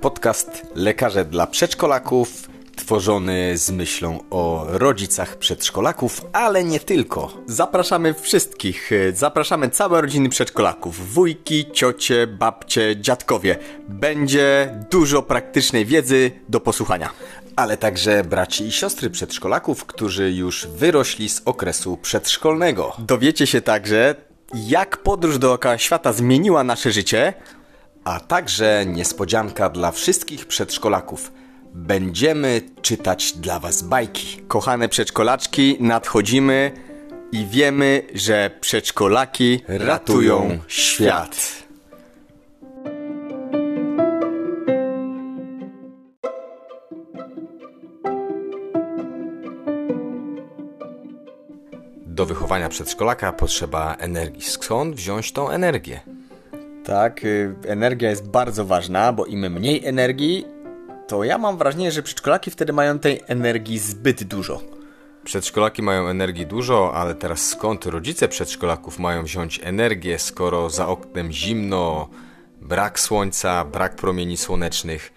Podcast Lekarze dla Przedszkolaków, tworzony z myślą o rodzicach przedszkolaków, ale nie tylko. Zapraszamy wszystkich, zapraszamy całe rodziny przedszkolaków, wujki, ciocie, babcie, dziadkowie. Będzie dużo praktycznej wiedzy do posłuchania. Ale także braci i siostry przedszkolaków, którzy już wyrośli z okresu przedszkolnego. Dowiecie się także, jak podróż dookoła świata zmieniła nasze życie, a także niespodzianka dla wszystkich przedszkolaków. Będziemy czytać dla Was bajki. Kochane przedszkolaczki, nadchodzimy i wiemy, że przedszkolaki ratują świat. Wychowania przedszkolaka potrzeba energii. Skąd wziąć tą energię? Tak, y, energia jest bardzo ważna, bo im mniej energii, to ja mam wrażenie, że przedszkolaki wtedy mają tej energii zbyt dużo. Przedszkolaki mają energii dużo, ale teraz skąd rodzice przedszkolaków mają wziąć energię, skoro za oknem zimno, brak słońca, brak promieni słonecznych,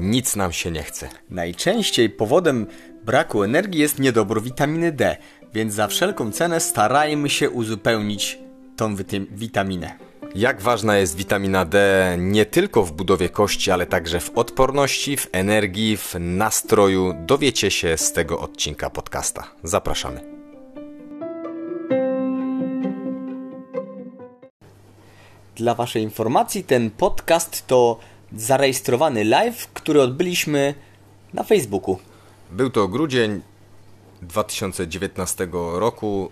nic nam się nie chce. Najczęściej powodem braku energii jest niedobór witaminy D, więc za wszelką cenę starajmy się uzupełnić tą witaminę. Jak ważna jest witamina D nie tylko w budowie kości, ale także w odporności, w energii, w nastroju, dowiecie się z tego odcinka podcasta. Zapraszamy. Dla Waszej informacji, ten podcast to zarejestrowany live, który odbyliśmy na Facebooku. Był to grudzień 2019 roku.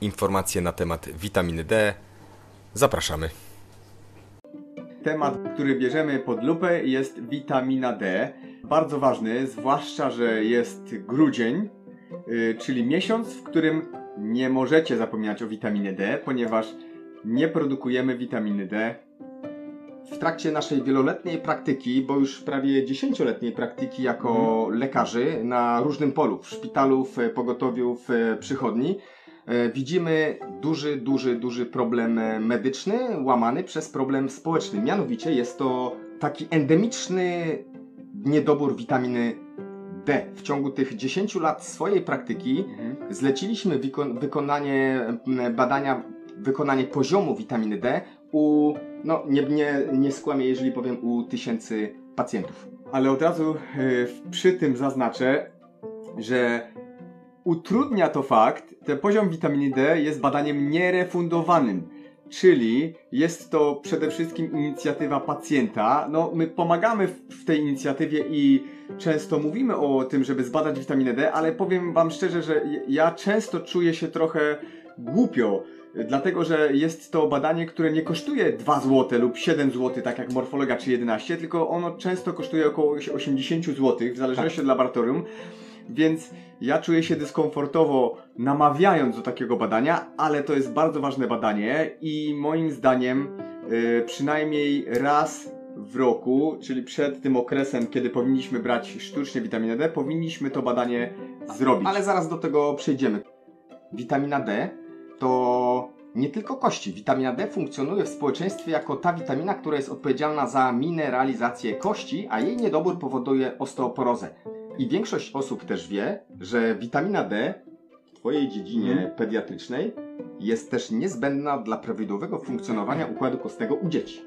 Informacje na temat witaminy D Zapraszamy. Temat, który bierzemy pod lupę jest witamina D. Bardzo ważny, zwłaszcza, że jest grudzień, yy, czyli miesiąc, w którym nie możecie zapominać o witaminie D, ponieważ nie produkujemy witaminy D. W trakcie naszej wieloletniej praktyki, bo już prawie dziesięcioletniej praktyki jako mm. lekarzy na różnym polu, w szpitalu, w pogotowiu, w przychodni, E, widzimy duży, duży, duży problem medyczny łamany przez problem społeczny. Mianowicie jest to taki endemiczny niedobór witaminy D. W ciągu tych 10 lat swojej praktyki mhm. zleciliśmy wyko wykonanie badania, wykonanie poziomu witaminy D u, no nie, nie, nie skłamię, jeżeli powiem, u tysięcy pacjentów. Ale od razu e, przy tym zaznaczę, że utrudnia to fakt, ten poziom witaminy D jest badaniem nierefundowanym. Czyli jest to przede wszystkim inicjatywa pacjenta. No, my pomagamy w tej inicjatywie i często mówimy o tym, żeby zbadać witaminę D, ale powiem Wam szczerze, że ja często czuję się trochę głupio, dlatego że jest to badanie, które nie kosztuje 2 zł lub 7 zł, tak jak morfologia czy 11, tylko ono często kosztuje około 80 zł, w zależności tak. od laboratorium. Więc ja czuję się dyskomfortowo namawiając do takiego badania, ale to jest bardzo ważne badanie i moim zdaniem yy, przynajmniej raz w roku, czyli przed tym okresem, kiedy powinniśmy brać sztucznie witaminę D, powinniśmy to badanie zrobić. Ale zaraz do tego przejdziemy. Witamina D to nie tylko kości. Witamina D funkcjonuje w społeczeństwie jako ta witamina, która jest odpowiedzialna za mineralizację kości, a jej niedobór powoduje osteoporozę. I większość osób też wie, że witamina D w Twojej dziedzinie hmm. pediatrycznej jest też niezbędna dla prawidłowego funkcjonowania układu kostnego u dzieci.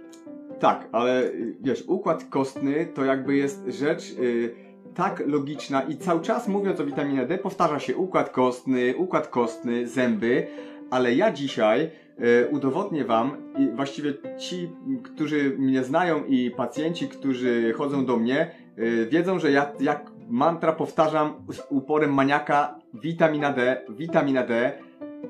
Tak, ale wiesz, układ kostny to jakby jest rzecz yy, tak logiczna i cały czas mówiąc o witaminie D powtarza się układ kostny, układ kostny, zęby, ale ja dzisiaj yy, udowodnię Wam i właściwie ci, którzy mnie znają i pacjenci, którzy chodzą do mnie, yy, wiedzą, że ja jak mantra powtarzam z uporem maniaka witamina D, witamina D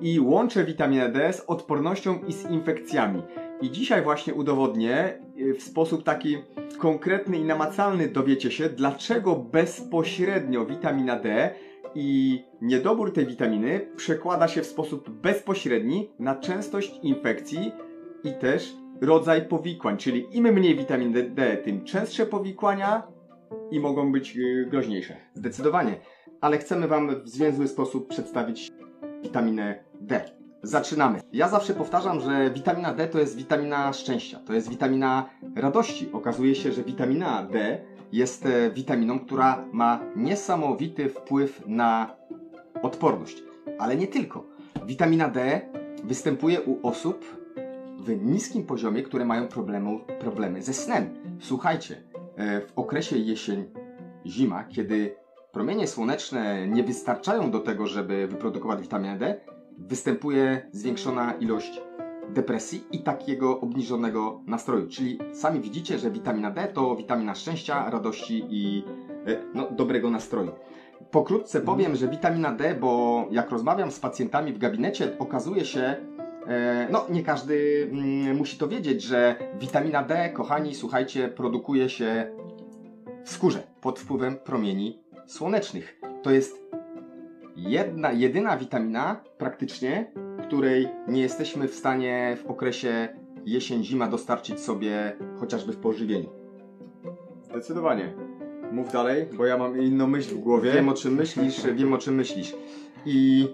i łączę witaminę D z odpornością i z infekcjami. I dzisiaj właśnie udowodnię y, w sposób taki konkretny i namacalny dowiecie się, dlaczego bezpośrednio witamina D i niedobór tej witaminy przekłada się w sposób bezpośredni na częstość infekcji i też rodzaj powikłań, czyli im mniej witaminy D, tym częstsze powikłania, i mogą być y, groźniejsze. Zdecydowanie. Ale chcemy Wam w zwięzły sposób przedstawić witaminę D. Zaczynamy. Ja zawsze powtarzam, że witamina D to jest witamina szczęścia, to jest witamina radości. Okazuje się, że witamina D jest e, witaminą, która ma niesamowity wpływ na odporność. Ale nie tylko. Witamina D występuje u osób w niskim poziomie, które mają problemu, problemy ze snem. Słuchajcie, e, w okresie jesień-zima, kiedy promienie słoneczne nie wystarczają do tego, żeby wyprodukować witaminę D, występuje zwiększona ilość depresji i takiego obniżonego nastroju. Czyli sami widzicie, że witamina D to witamina szczęścia, radości i e, no, dobrego nastroju. Pokrótce powiem, że witamina D, bo jak rozmawiam z pacjentami w gabinecie, okazuje się, e, no nie każdy mm, musi to wiedzieć, że witamina D, kochani, słuchajcie, produkuje się w skórze pod wpływem promieni słonecznych. To jest jedna, jedyna witamina praktycznie, której nie jesteśmy w stanie w okresie jesień-zima dostarczyć sobie chociażby w pożywieniu. Zdecydowanie. Mów dalej, bo ja mam inną myśl w głowie. Wiem o czym myślisz, wiem o czym myślisz. I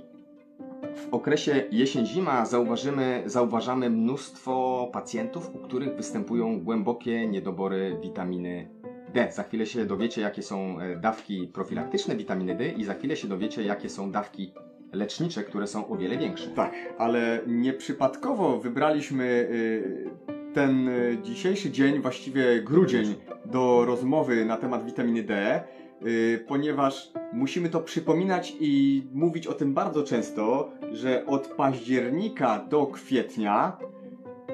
w okresie jesień-zima zauważymy, zauważamy mnóstwo pacjentów, u których występują głębokie niedobory witaminy D. Za chwilę się dowiecie, jakie są e, dawki profilaktyczne witaminy D i za chwilę się dowiecie, jakie są dawki lecznicze, które są o wiele większe. Tak, ale nieprzypadkowo wybraliśmy y, ten y, dzisiejszy dzień, właściwie grudzień, do rozmowy na temat witaminy D, y, ponieważ musimy to przypominać i mówić o tym bardzo często, że od października do kwietnia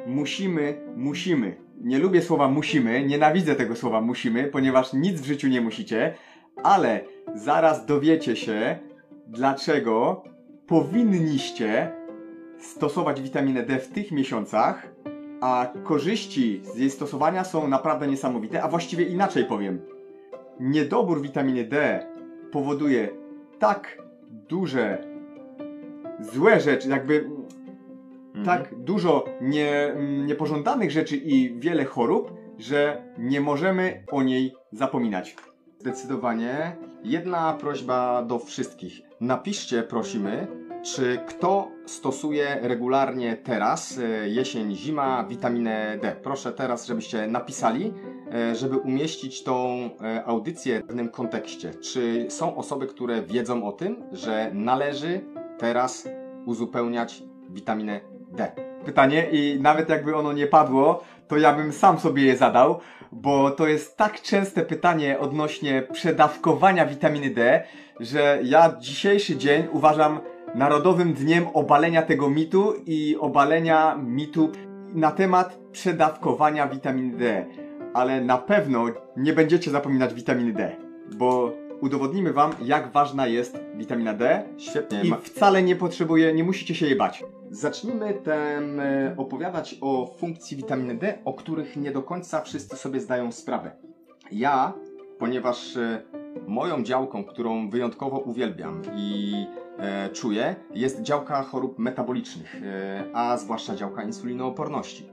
musimy, musimy. Nie lubię słowa musimy, nienawidzę tego słowa musimy, ponieważ nic w życiu nie musicie, ale zaraz dowiecie się, dlaczego powinniście stosować witaminę D w tych miesiącach, a korzyści z jej stosowania są naprawdę niesamowite, a właściwie inaczej powiem. Niedobór witaminy D powoduje tak duże złe rzeczy, jakby tak dużo nie, niepożądanych rzeczy i wiele chorób, że nie możemy o niej zapominać. Zdecydowanie. Jedna prośba do wszystkich. Napiszcie, prosimy, czy kto stosuje regularnie teraz, e, jesień, zima, witaminę D. Proszę teraz, żebyście napisali, e, żeby umieścić tą e, audycję w pewnym kontekście. Czy są osoby, które wiedzą o tym, że należy teraz uzupełniać witaminę D? Pytanie i nawet jakby ono nie padło, to ja bym sam sobie je zadał, bo to jest tak częste pytanie odnośnie przedawkowania witaminy D, że ja dzisiejszy dzień uważam Narodowym Dniem Obalenia tego mitu i obalenia mitu na temat przedawkowania witaminy D. Ale na pewno nie będziecie zapominać witaminy D, bo udowodnimy Wam, jak ważna jest witamina D. Świetnie. I wcale nie potrzebuje, nie musicie się jej bać. Zacznijmy ten, e, opowiadać o funkcji witaminy D, o których nie do końca wszyscy sobie zdają sprawę. Ja, ponieważ e, moją działką, którą wyjątkowo uwielbiam i e, czuję, jest działka chorób metabolicznych, e, a zwłaszcza działka insulinooporności.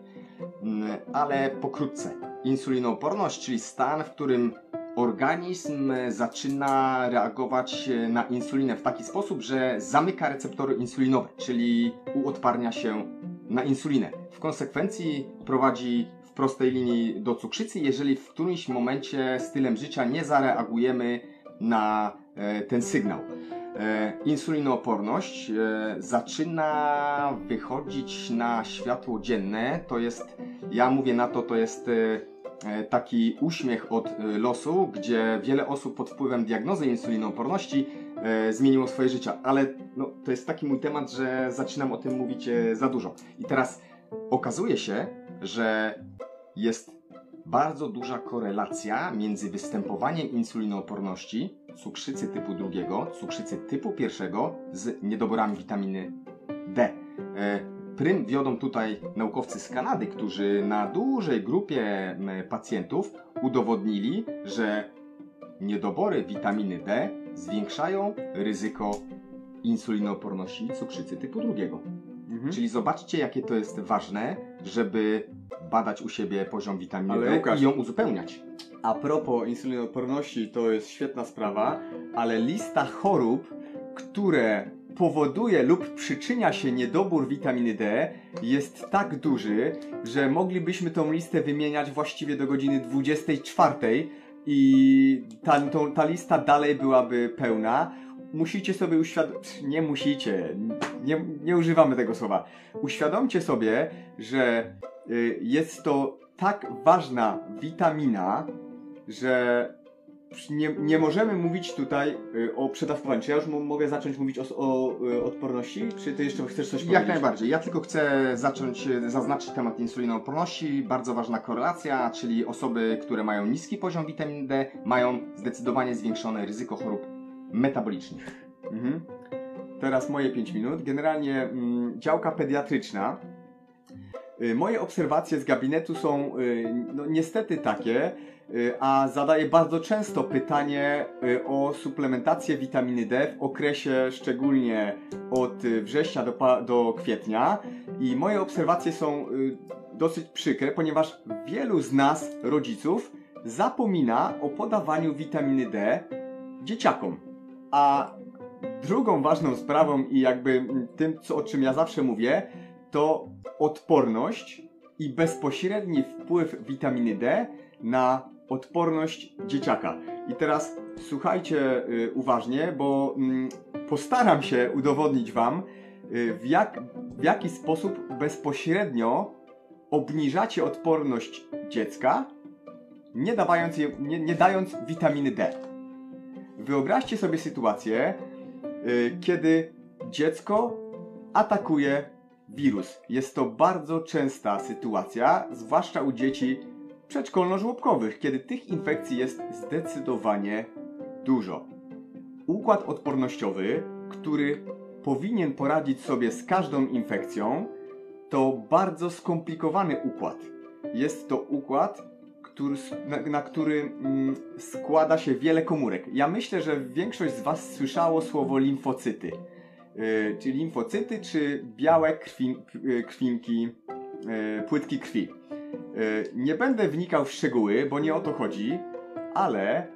Mm, Ale pokrótce. Insulinooporność, czyli stan, w którym organizm zaczyna reagować na insulinę w taki sposób, że zamyka receptory insulinowe, czyli uodparnia się na insulinę. W konsekwencji prowadzi w prostej linii do cukrzycy, jeżeli w którymś momencie stylem życia nie zareagujemy na e, ten sygnał. E, insulinooporność e, zaczyna wychodzić na światło dzienne. To jest, ja mówię na to, to jest e, e, taki uśmiech od e, losu, gdzie wiele osób pod wpływem diagnozy insulinooporności e, zmieniło swoje życie. Ale no, to jest taki mój temat, że zaczynam o tym mówić e, za dużo. I teraz okazuje się, że jest bardzo duża korelacja między występowaniem insulinooporności, cukrzycy typu drugiego, cukrzycy typu pierwszego z niedoborami witaminy D. Prym wiodą tutaj naukowcy z Kanady, którzy na dużej grupie pacjentów udowodnili, że niedobory witaminy D zwiększają ryzyko insulinooporności i cukrzycy typu drugiego. Mhm. Czyli zobaczcie, jakie to jest ważne, żeby badać u siebie poziom witaminy Ale D Łukasz- i ją uzupełniać. A propos insulinooporności, to jest świetna sprawa, ale lista chorób, które powoduje lub przyczynia się niedobór witaminy D jest tak duży, że moglibyśmy tą listę wymieniać właściwie do godziny 24 i ta, to, ta lista dalej byłaby pełna. Musicie sobie uświadomić, nie musicie, nie, nie używamy tego słowa. Uświadomcie sobie, że y, jest to tak ważna witamina, że nie, nie możemy mówić tutaj y, o przedawkowaniu. Czy ja już m- mogę zacząć mówić o, o y, odporności? Czy ty jeszcze chcesz coś powiedzieć? Jak najbardziej. Ja tylko chcę zacząć e, zaznaczyć temat insulinooporności. Bardzo ważna korelacja, czyli osoby, które mają niski poziom witaminy D, mają zdecydowanie zwiększone ryzyko chorób metabolicznych. Mhm. Teraz moje 5 minut. Generalnie mm, działka pediatryczna. Y, Moje obserwacje z gabinetu są y, no, niestety takie, y, a zadaję bardzo często pytanie y, o suplementację witaminy D w okresie szczególnie od y, września do, do kwietnia. I moje obserwacje są y, dosyć przykre, ponieważ wielu z nas, rodziców, zapomina o podawaniu witaminy D dzieciakom. A drugą ważną sprawą i jakby tym, co, o czym ja zawsze mówię, to odporność i bezpośredni wpływ witaminy D na odporność dzieciaka. I teraz słuchajcie y, uważnie, bo mm, postaram się udowodnić Wam, y, w, jak, w jaki sposób bezpośrednio obniżacie odporność dziecka, nie, dawając je, nie, nie dając witaminy D. Wyobraźcie sobie sytuację, y, kiedy dziecko atakuje wirus. Jest to bardzo częsta sytuacja, zwłaszcza u dzieci przedszkolno-żłobkowych, kiedy tych infekcji jest zdecydowanie dużo. Układ odpornościowy, który powinien poradzić sobie z każdą infekcją, to bardzo skomplikowany układ. Jest to układ, który, na, na który mm, składa się wiele komórek. Ja myślę, że większość z Was słyszało słowo limfocyty. Yy, czy limfocyty, czy białe krwi, yy, krwinki, yy, płytki krwi. Yy, nie będę wnikał w szczegóły, bo nie o to chodzi, ale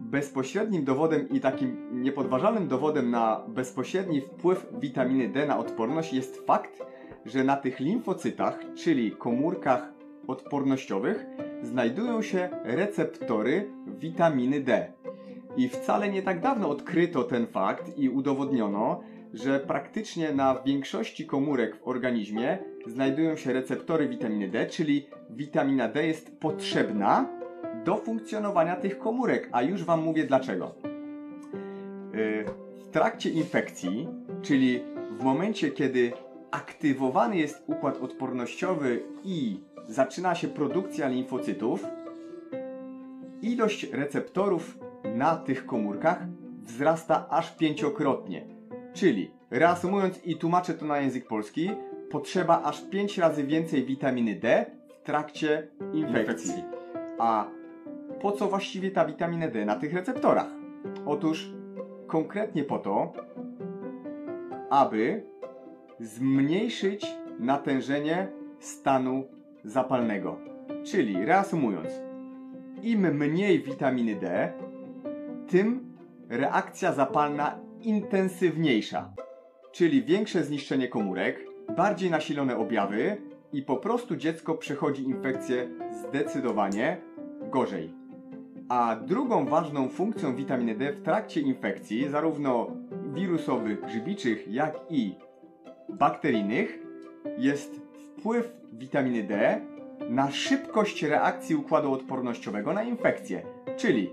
bezpośrednim dowodem i takim niepodważalnym dowodem na bezpośredni wpływ witaminy D na odporność jest fakt, że na tych limfocytach, czyli komórkach odpornościowych, znajdują się receptory witaminy D. I wcale nie tak dawno odkryto ten fakt i udowodniono, że praktycznie na większości komórek w organizmie znajdują się receptory witaminy D, czyli witamina D jest potrzebna do funkcjonowania tych komórek, a już Wam mówię dlaczego. Yy, W trakcie infekcji, czyli w momencie, kiedy aktywowany jest układ odpornościowy i zaczyna się produkcja limfocytów, ilość receptorów na tych komórkach wzrasta aż pięciokrotnie. Czyli, reasumując i tłumaczę to na język polski, potrzeba aż 5 razy więcej witaminy D w trakcie infekcji. Infekcji. A po co właściwie ta witamina D na tych receptorach? Otóż konkretnie po to, aby zmniejszyć natężenie stanu zapalnego. Czyli reasumując, im mniej witaminy D, tym reakcja zapalna intensywniejsza. Czyli większe zniszczenie komórek, bardziej nasilone objawy i po prostu dziecko przechodzi infekcję zdecydowanie gorzej. A drugą ważną funkcją witaminy D w trakcie infekcji, zarówno wirusowych, grzybiczych, jak i bakteryjnych, jest wpływ witaminy D na szybkość reakcji układu odpornościowego na infekcję. Czyli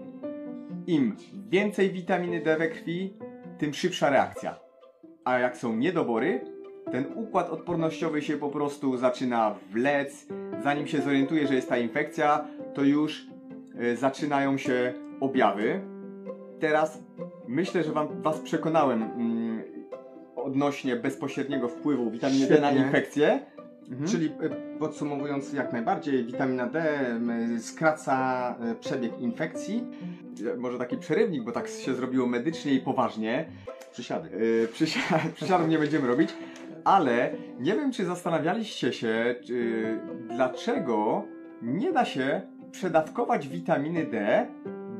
im więcej witaminy D we krwi, tym szybsza reakcja. A jak są niedobory, ten układ odpornościowy się po prostu zaczyna wlec. Zanim się zorientuje, że jest ta infekcja, to już y, zaczynają się objawy. Teraz myślę, że wam, Was przekonałem mm, odnośnie bezpośredniego wpływu witaminy D na Świetnie. infekcję. Mhm. Czyli e, podsumowując jak najbardziej, witamina D skraca e, przebieg infekcji. może taki przerywnik, bo tak się zrobiło medycznie i poważnie. Przysiady. Yy, przysia przysiadów nie będziemy robić, ale nie wiem, czy zastanawialiście się, dlaczego nie da się przedawkować witaminy D,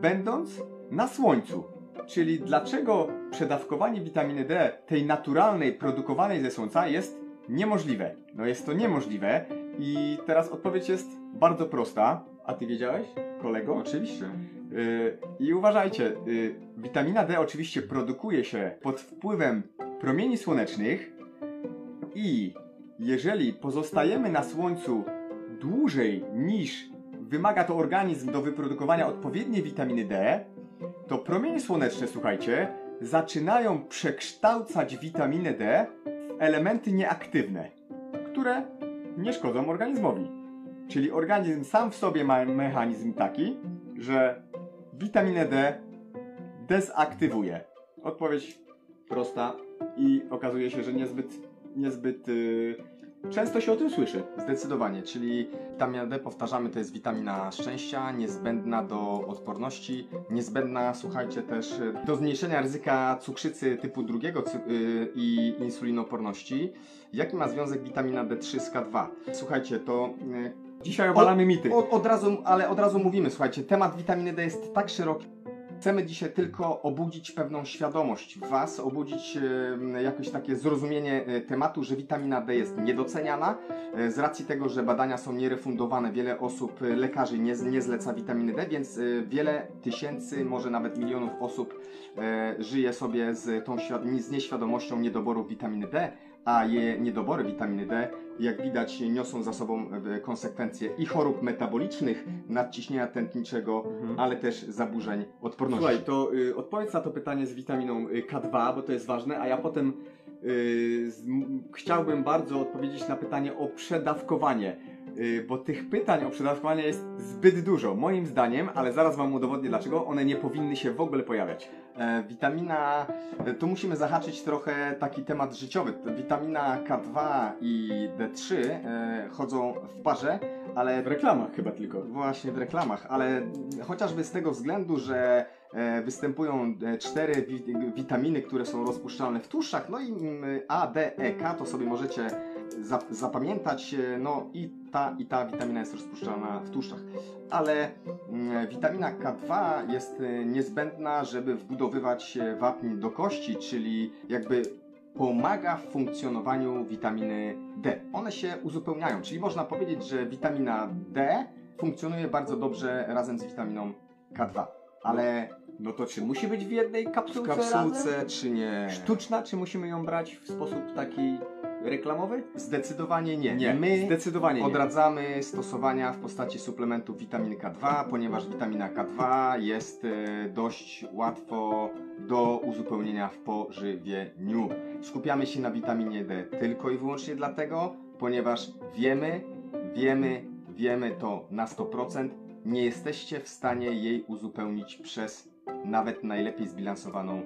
będąc na słońcu. czyli dlaczego przedawkowanie witaminy D, tej naturalnej, produkowanej ze słońca, jest niemożliwe? No jest to niemożliwe i teraz odpowiedź jest bardzo prosta. A ty wiedziałeś, kolego? Oczywiście. Yy, I uważajcie, yy, witamina D oczywiście produkuje się pod wpływem promieni słonecznych i jeżeli pozostajemy na słońcu dłużej niż wymaga to organizm do wyprodukowania odpowiedniej witaminy D, to promienie słoneczne, słuchajcie, zaczynają przekształcać witaminę D w elementy nieaktywne, które nie szkodzą organizmowi. Czyli organizm sam w sobie ma mechanizm taki, że witaminę D dezaktywuje. Odpowiedź prosta i okazuje się, że niezbyt, niezbyt yy, często się o tym słyszy. Zdecydowanie, czyli witamina D, powtarzamy, to jest witamina szczęścia, niezbędna do odporności, niezbędna, słuchajcie, też do zmniejszenia ryzyka cukrzycy typu drugiego yy, i insulinoporności. Jaki ma związek witamina D3 z K2? Słuchajcie, to Dzisiaj obalamy mity. od, od razu, ale od razu mówimy, słuchajcie, temat witaminy D jest tak szeroki. Chcemy dzisiaj tylko obudzić pewną świadomość w Was, obudzić jakieś takie zrozumienie e, tematu, że witamina D jest niedoceniana. E, z racji tego, że badania są nierefundowane, wiele osób, e, lekarzy nie, nie zleca witaminy D, więc wiele tysięcy, może nawet milionów osób żyje sobie z tą z nieświadomością niedoboru witaminy D, a je niedobory witaminy D, jak widać, niosą za sobą e, konsekwencje i chorób metabolicznych, nadciśnienia tętniczego, Mhm. ale też zaburzeń odporności. Słuchaj, to y, odpowiedz na to pytanie z witaminą y, K2, bo to jest ważne, a ja potem y, z, m, chciałbym bardzo odpowiedzieć na pytanie o przedawkowanie, bo tych pytań o przedawkowanie jest zbyt dużo, moim zdaniem, ale zaraz Wam udowodnię dlaczego one nie powinny się w ogóle pojawiać. E, witamina, e, tu musimy zahaczyć trochę taki temat życiowy. Witamina K2 i D3 e, chodzą w parze, ale W reklamach chyba tylko. Właśnie w reklamach, ale chociażby z tego względu, że e, występują e, cztery wi witaminy, które są rozpuszczalne w tłuszczach, no i mm, A, D, E, K, to sobie możecie za zapamiętać, e, no i ta i ta witamina jest rozpuszczalna w tłuszczach. Ale mm, witamina K2 jest niezbędna, żeby wbudowywać wapń do kości, czyli jakby pomaga w funkcjonowaniu witaminy D. One się uzupełniają, czyli można powiedzieć, że witamina D funkcjonuje bardzo dobrze razem z witaminą K2. Ale No to czy musi być w jednej w kapsułce, razem? kapsułce czy nie? Sztuczna, czy musimy ją brać w sposób taki reklamowy? Zdecydowanie nie. Nie, My zdecydowanie nie. odradzamy stosowania w postaci suplementów witaminy K2, ponieważ witamina K2 jest e, dość łatwo do uzupełnienia w pożywieniu. Skupiamy się na witaminie D tylko i wyłącznie dlatego, ponieważ wiemy, wiemy, wiemy to na 100%, nie jesteście w stanie jej uzupełnić przez nawet najlepiej zbilansowaną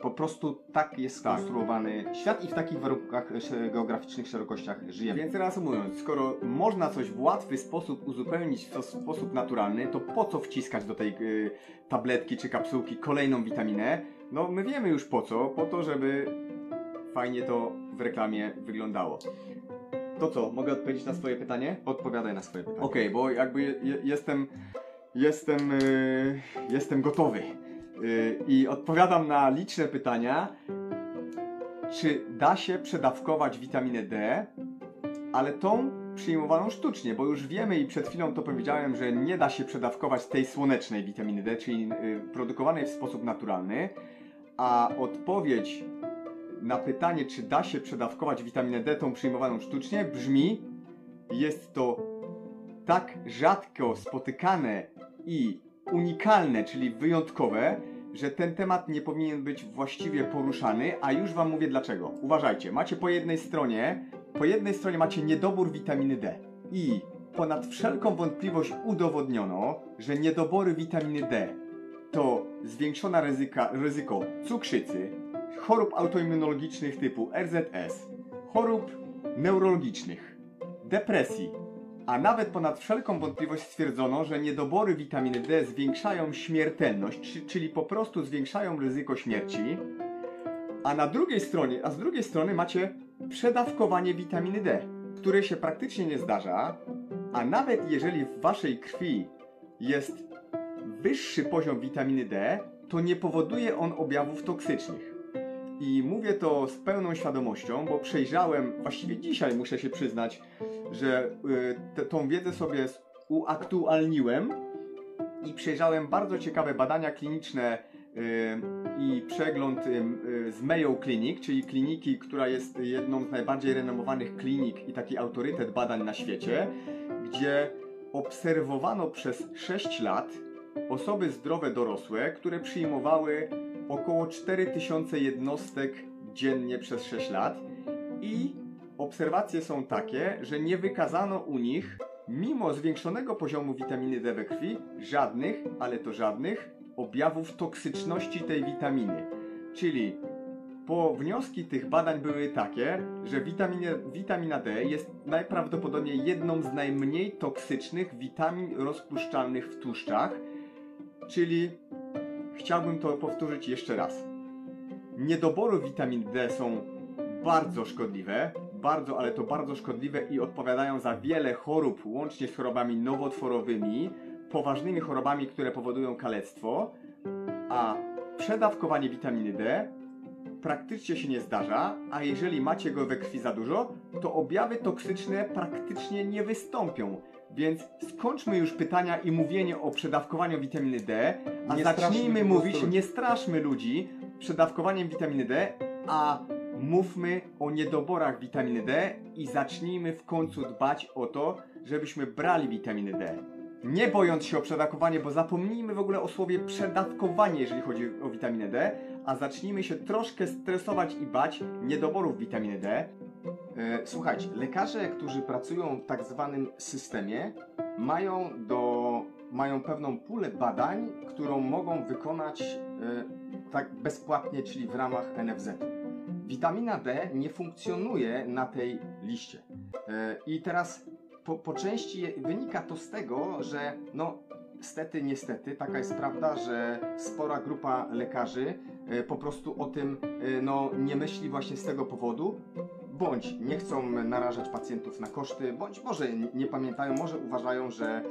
Po prostu tak jest Tak. skonstruowany świat i w takich warunkach e, geograficznych szerokościach żyjemy. Więc reasumując, skoro można coś w łatwy sposób uzupełnić w sposób naturalny, to po co wciskać do tej y, tabletki czy kapsułki kolejną witaminę? No my wiemy już po co, po to, żeby fajnie to w reklamie wyglądało. To co, mogę odpowiedzieć na swoje pytanie? Odpowiadaj na swoje pytanie. Okej, bo jakby je, je, jestem, jestem, y, jestem gotowy. Y, I odpowiadam na liczne pytania. Czy da się przedawkować witaminę D, ale tą przyjmowaną sztucznie, bo już wiemy i przed chwilą to powiedziałem, że nie da się przedawkować tej słonecznej witaminy D, czyli y, produkowanej w sposób naturalny, a odpowiedź na pytanie, czy da się przedawkować witaminę D tą przyjmowaną sztucznie, brzmi: jest to tak rzadko spotykane i unikalne, czyli wyjątkowe, że ten temat nie powinien być właściwie poruszany, a już wam mówię dlaczego. Uważajcie, macie po jednej stronie, po jednej stronie macie niedobór witaminy D i ponad wszelką wątpliwość udowodniono, że niedobory witaminy D to zwiększona ryzyka, ryzyko cukrzycy, chorób autoimmunologicznych typu RZS, chorób neurologicznych, depresji, a nawet ponad wszelką wątpliwość stwierdzono, że niedobory witaminy D zwiększają śmiertelność, czy- czyli po prostu zwiększają ryzyko śmierci. A na drugiej stronie, a z drugiej strony macie przedawkowanie witaminy D, które się praktycznie nie zdarza, a nawet jeżeli w waszej krwi jest wyższy poziom witaminy D, to nie powoduje on objawów toksycznych. I mówię to z pełną świadomością, bo przejrzałem, właściwie dzisiaj muszę się przyznać, że y, tą wiedzę sobie uaktualniłem i przejrzałem bardzo ciekawe badania kliniczne y, i przegląd y, z Mayo Clinic, czyli kliniki, która jest jedną z najbardziej renomowanych klinik i taki autorytet badań na świecie, gdzie obserwowano przez 6 lat osoby zdrowe dorosłe, które przyjmowały około 4000 jednostek dziennie przez 6 lat i obserwacje są takie, że nie wykazano u nich, mimo zwiększonego poziomu witaminy D we krwi, żadnych, ale to żadnych, objawów toksyczności tej witaminy. Czyli po wnioski tych badań były takie, że witamina D jest najprawdopodobniej jedną z najmniej toksycznych witamin rozpuszczalnych w tłuszczach, czyli chciałbym to powtórzyć jeszcze raz. Niedobory witamin D są bardzo szkodliwe, bardzo, ale to bardzo szkodliwe i odpowiadają za wiele chorób, łącznie z chorobami nowotworowymi, poważnymi chorobami, które powodują kalectwo, a przedawkowanie witaminy D praktycznie się nie zdarza, a jeżeli macie go we krwi za dużo, to objawy toksyczne praktycznie nie wystąpią. Więc skończmy już pytania i mówienie o przedawkowaniu witaminy D, a Nie zacznijmy mówić, nie straszmy ludzi przedawkowaniem witaminy D, a mówmy o niedoborach witaminy D i zacznijmy w końcu dbać o to, żebyśmy brali witaminy D. Nie bojąc się o przedawkowanie, bo zapomnijmy w ogóle o słowie przedawkowanie, jeżeli chodzi o witaminę D, a zacznijmy się troszkę stresować i bać niedoborów witaminy D. E, Słuchajcie, lekarze, którzy pracują w tak zwanym systemie, mają, do, mają pewną pulę badań, którą mogą wykonać e, tak bezpłatnie, czyli w ramach NFZ. Witamina D nie funkcjonuje na tej liście. E, I teraz po, po części wynika to z tego, że no stety, niestety, taka jest prawda, że spora grupa lekarzy e, po prostu o tym e, no, nie myśli właśnie z tego powodu, bądź nie chcą narażać pacjentów na koszty, bądź może nie pamiętają, może uważają, że,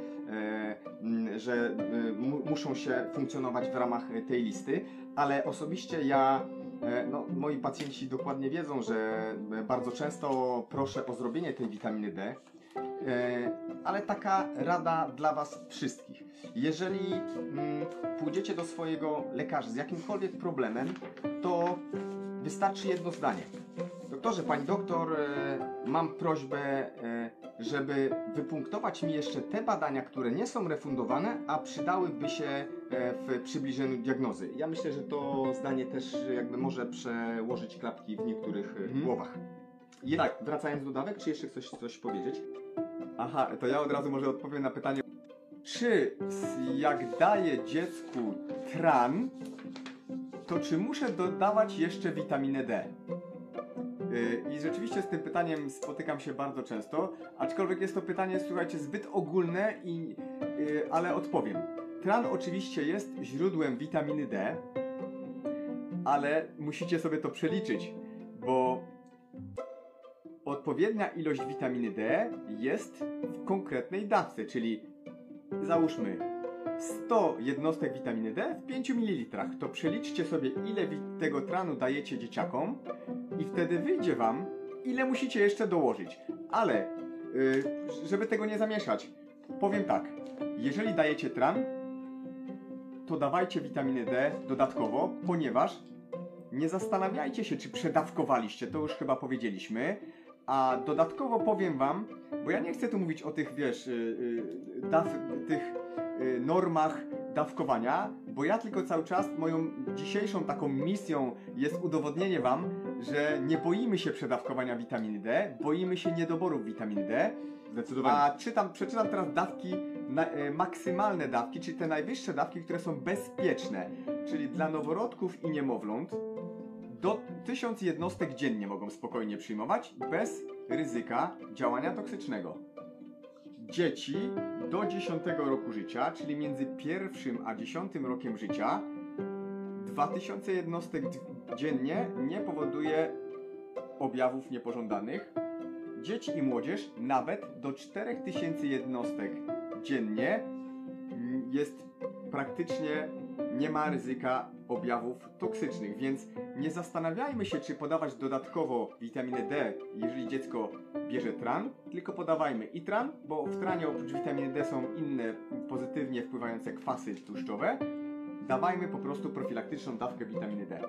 że mu, muszą się funkcjonować w ramach tej listy, ale osobiście ja, no, moi pacjenci dokładnie wiedzą, że e, bardzo często proszę o zrobienie tej witaminy D, E, ale taka rada dla Was wszystkich. Jeżeli mm, pójdziecie do swojego lekarza z jakimkolwiek problemem, to wystarczy jedno zdanie. Doktorze, pani doktor, e, mam prośbę, e, żeby wypunktować mi jeszcze te badania, które nie są refundowane, a przydałyby się e, w przybliżeniu diagnozy. Ja myślę, że to zdanie też jakby może przełożyć klapki w niektórych e, Mhm. głowach. Je, tak, wracając do dawek, czy jeszcze coś, coś powiedzieć? Aha, to ja od razu może odpowiem na pytanie. Czy jak daję dziecku tran, to czy muszę dodawać jeszcze witaminę D? Yy, I rzeczywiście z tym pytaniem spotykam się bardzo często, aczkolwiek jest to pytanie, słuchajcie, zbyt ogólne, i, yy, ale odpowiem. Tran oczywiście jest źródłem witaminy D, ale musicie sobie to przeliczyć, bo odpowiednia ilość witaminy D jest w konkretnej dawce, czyli załóżmy 100 jednostek witaminy D w 5 ml. To przeliczcie sobie, ile tego tranu dajecie dzieciakom i wtedy wyjdzie Wam, ile musicie jeszcze dołożyć. Ale, yy, żeby tego nie zamieszać, powiem tak. Jeżeli dajecie tran, to dawajcie witaminę D dodatkowo, ponieważ nie zastanawiajcie się, czy przedawkowaliście, to już chyba powiedzieliśmy. A dodatkowo powiem wam, bo ja nie chcę tu mówić o tych, wiesz, y, y, daw, tych y, normach dawkowania, bo ja tylko cały czas moją dzisiejszą taką misją jest udowodnienie wam, że nie boimy się przedawkowania witaminy D, boimy się niedoborów witaminy D, Zdecydowanie. a czytam, przeczytam teraz dawki, na, e, maksymalne dawki, czyli te najwyższe dawki, które są bezpieczne, czyli dla noworodków i niemowląt do 1000 jednostek dziennie mogą spokojnie przyjmować bez ryzyka działania toksycznego. Dzieci do 10 roku życia, czyli między pierwszym a 10 rokiem życia, 2000 jednostek dziennie nie powoduje objawów niepożądanych. Dzieci i młodzież nawet do 4000 jednostek dziennie mm, jest praktycznie nie ma ryzyka objawów toksycznych, więc nie zastanawiajmy się, czy podawać dodatkowo witaminę D, jeżeli dziecko bierze tran, tylko podawajmy i tran, bo w tranie oprócz witaminy D są inne pozytywnie wpływające kwasy tłuszczowe. Dawajmy po prostu profilaktyczną dawkę witaminy D.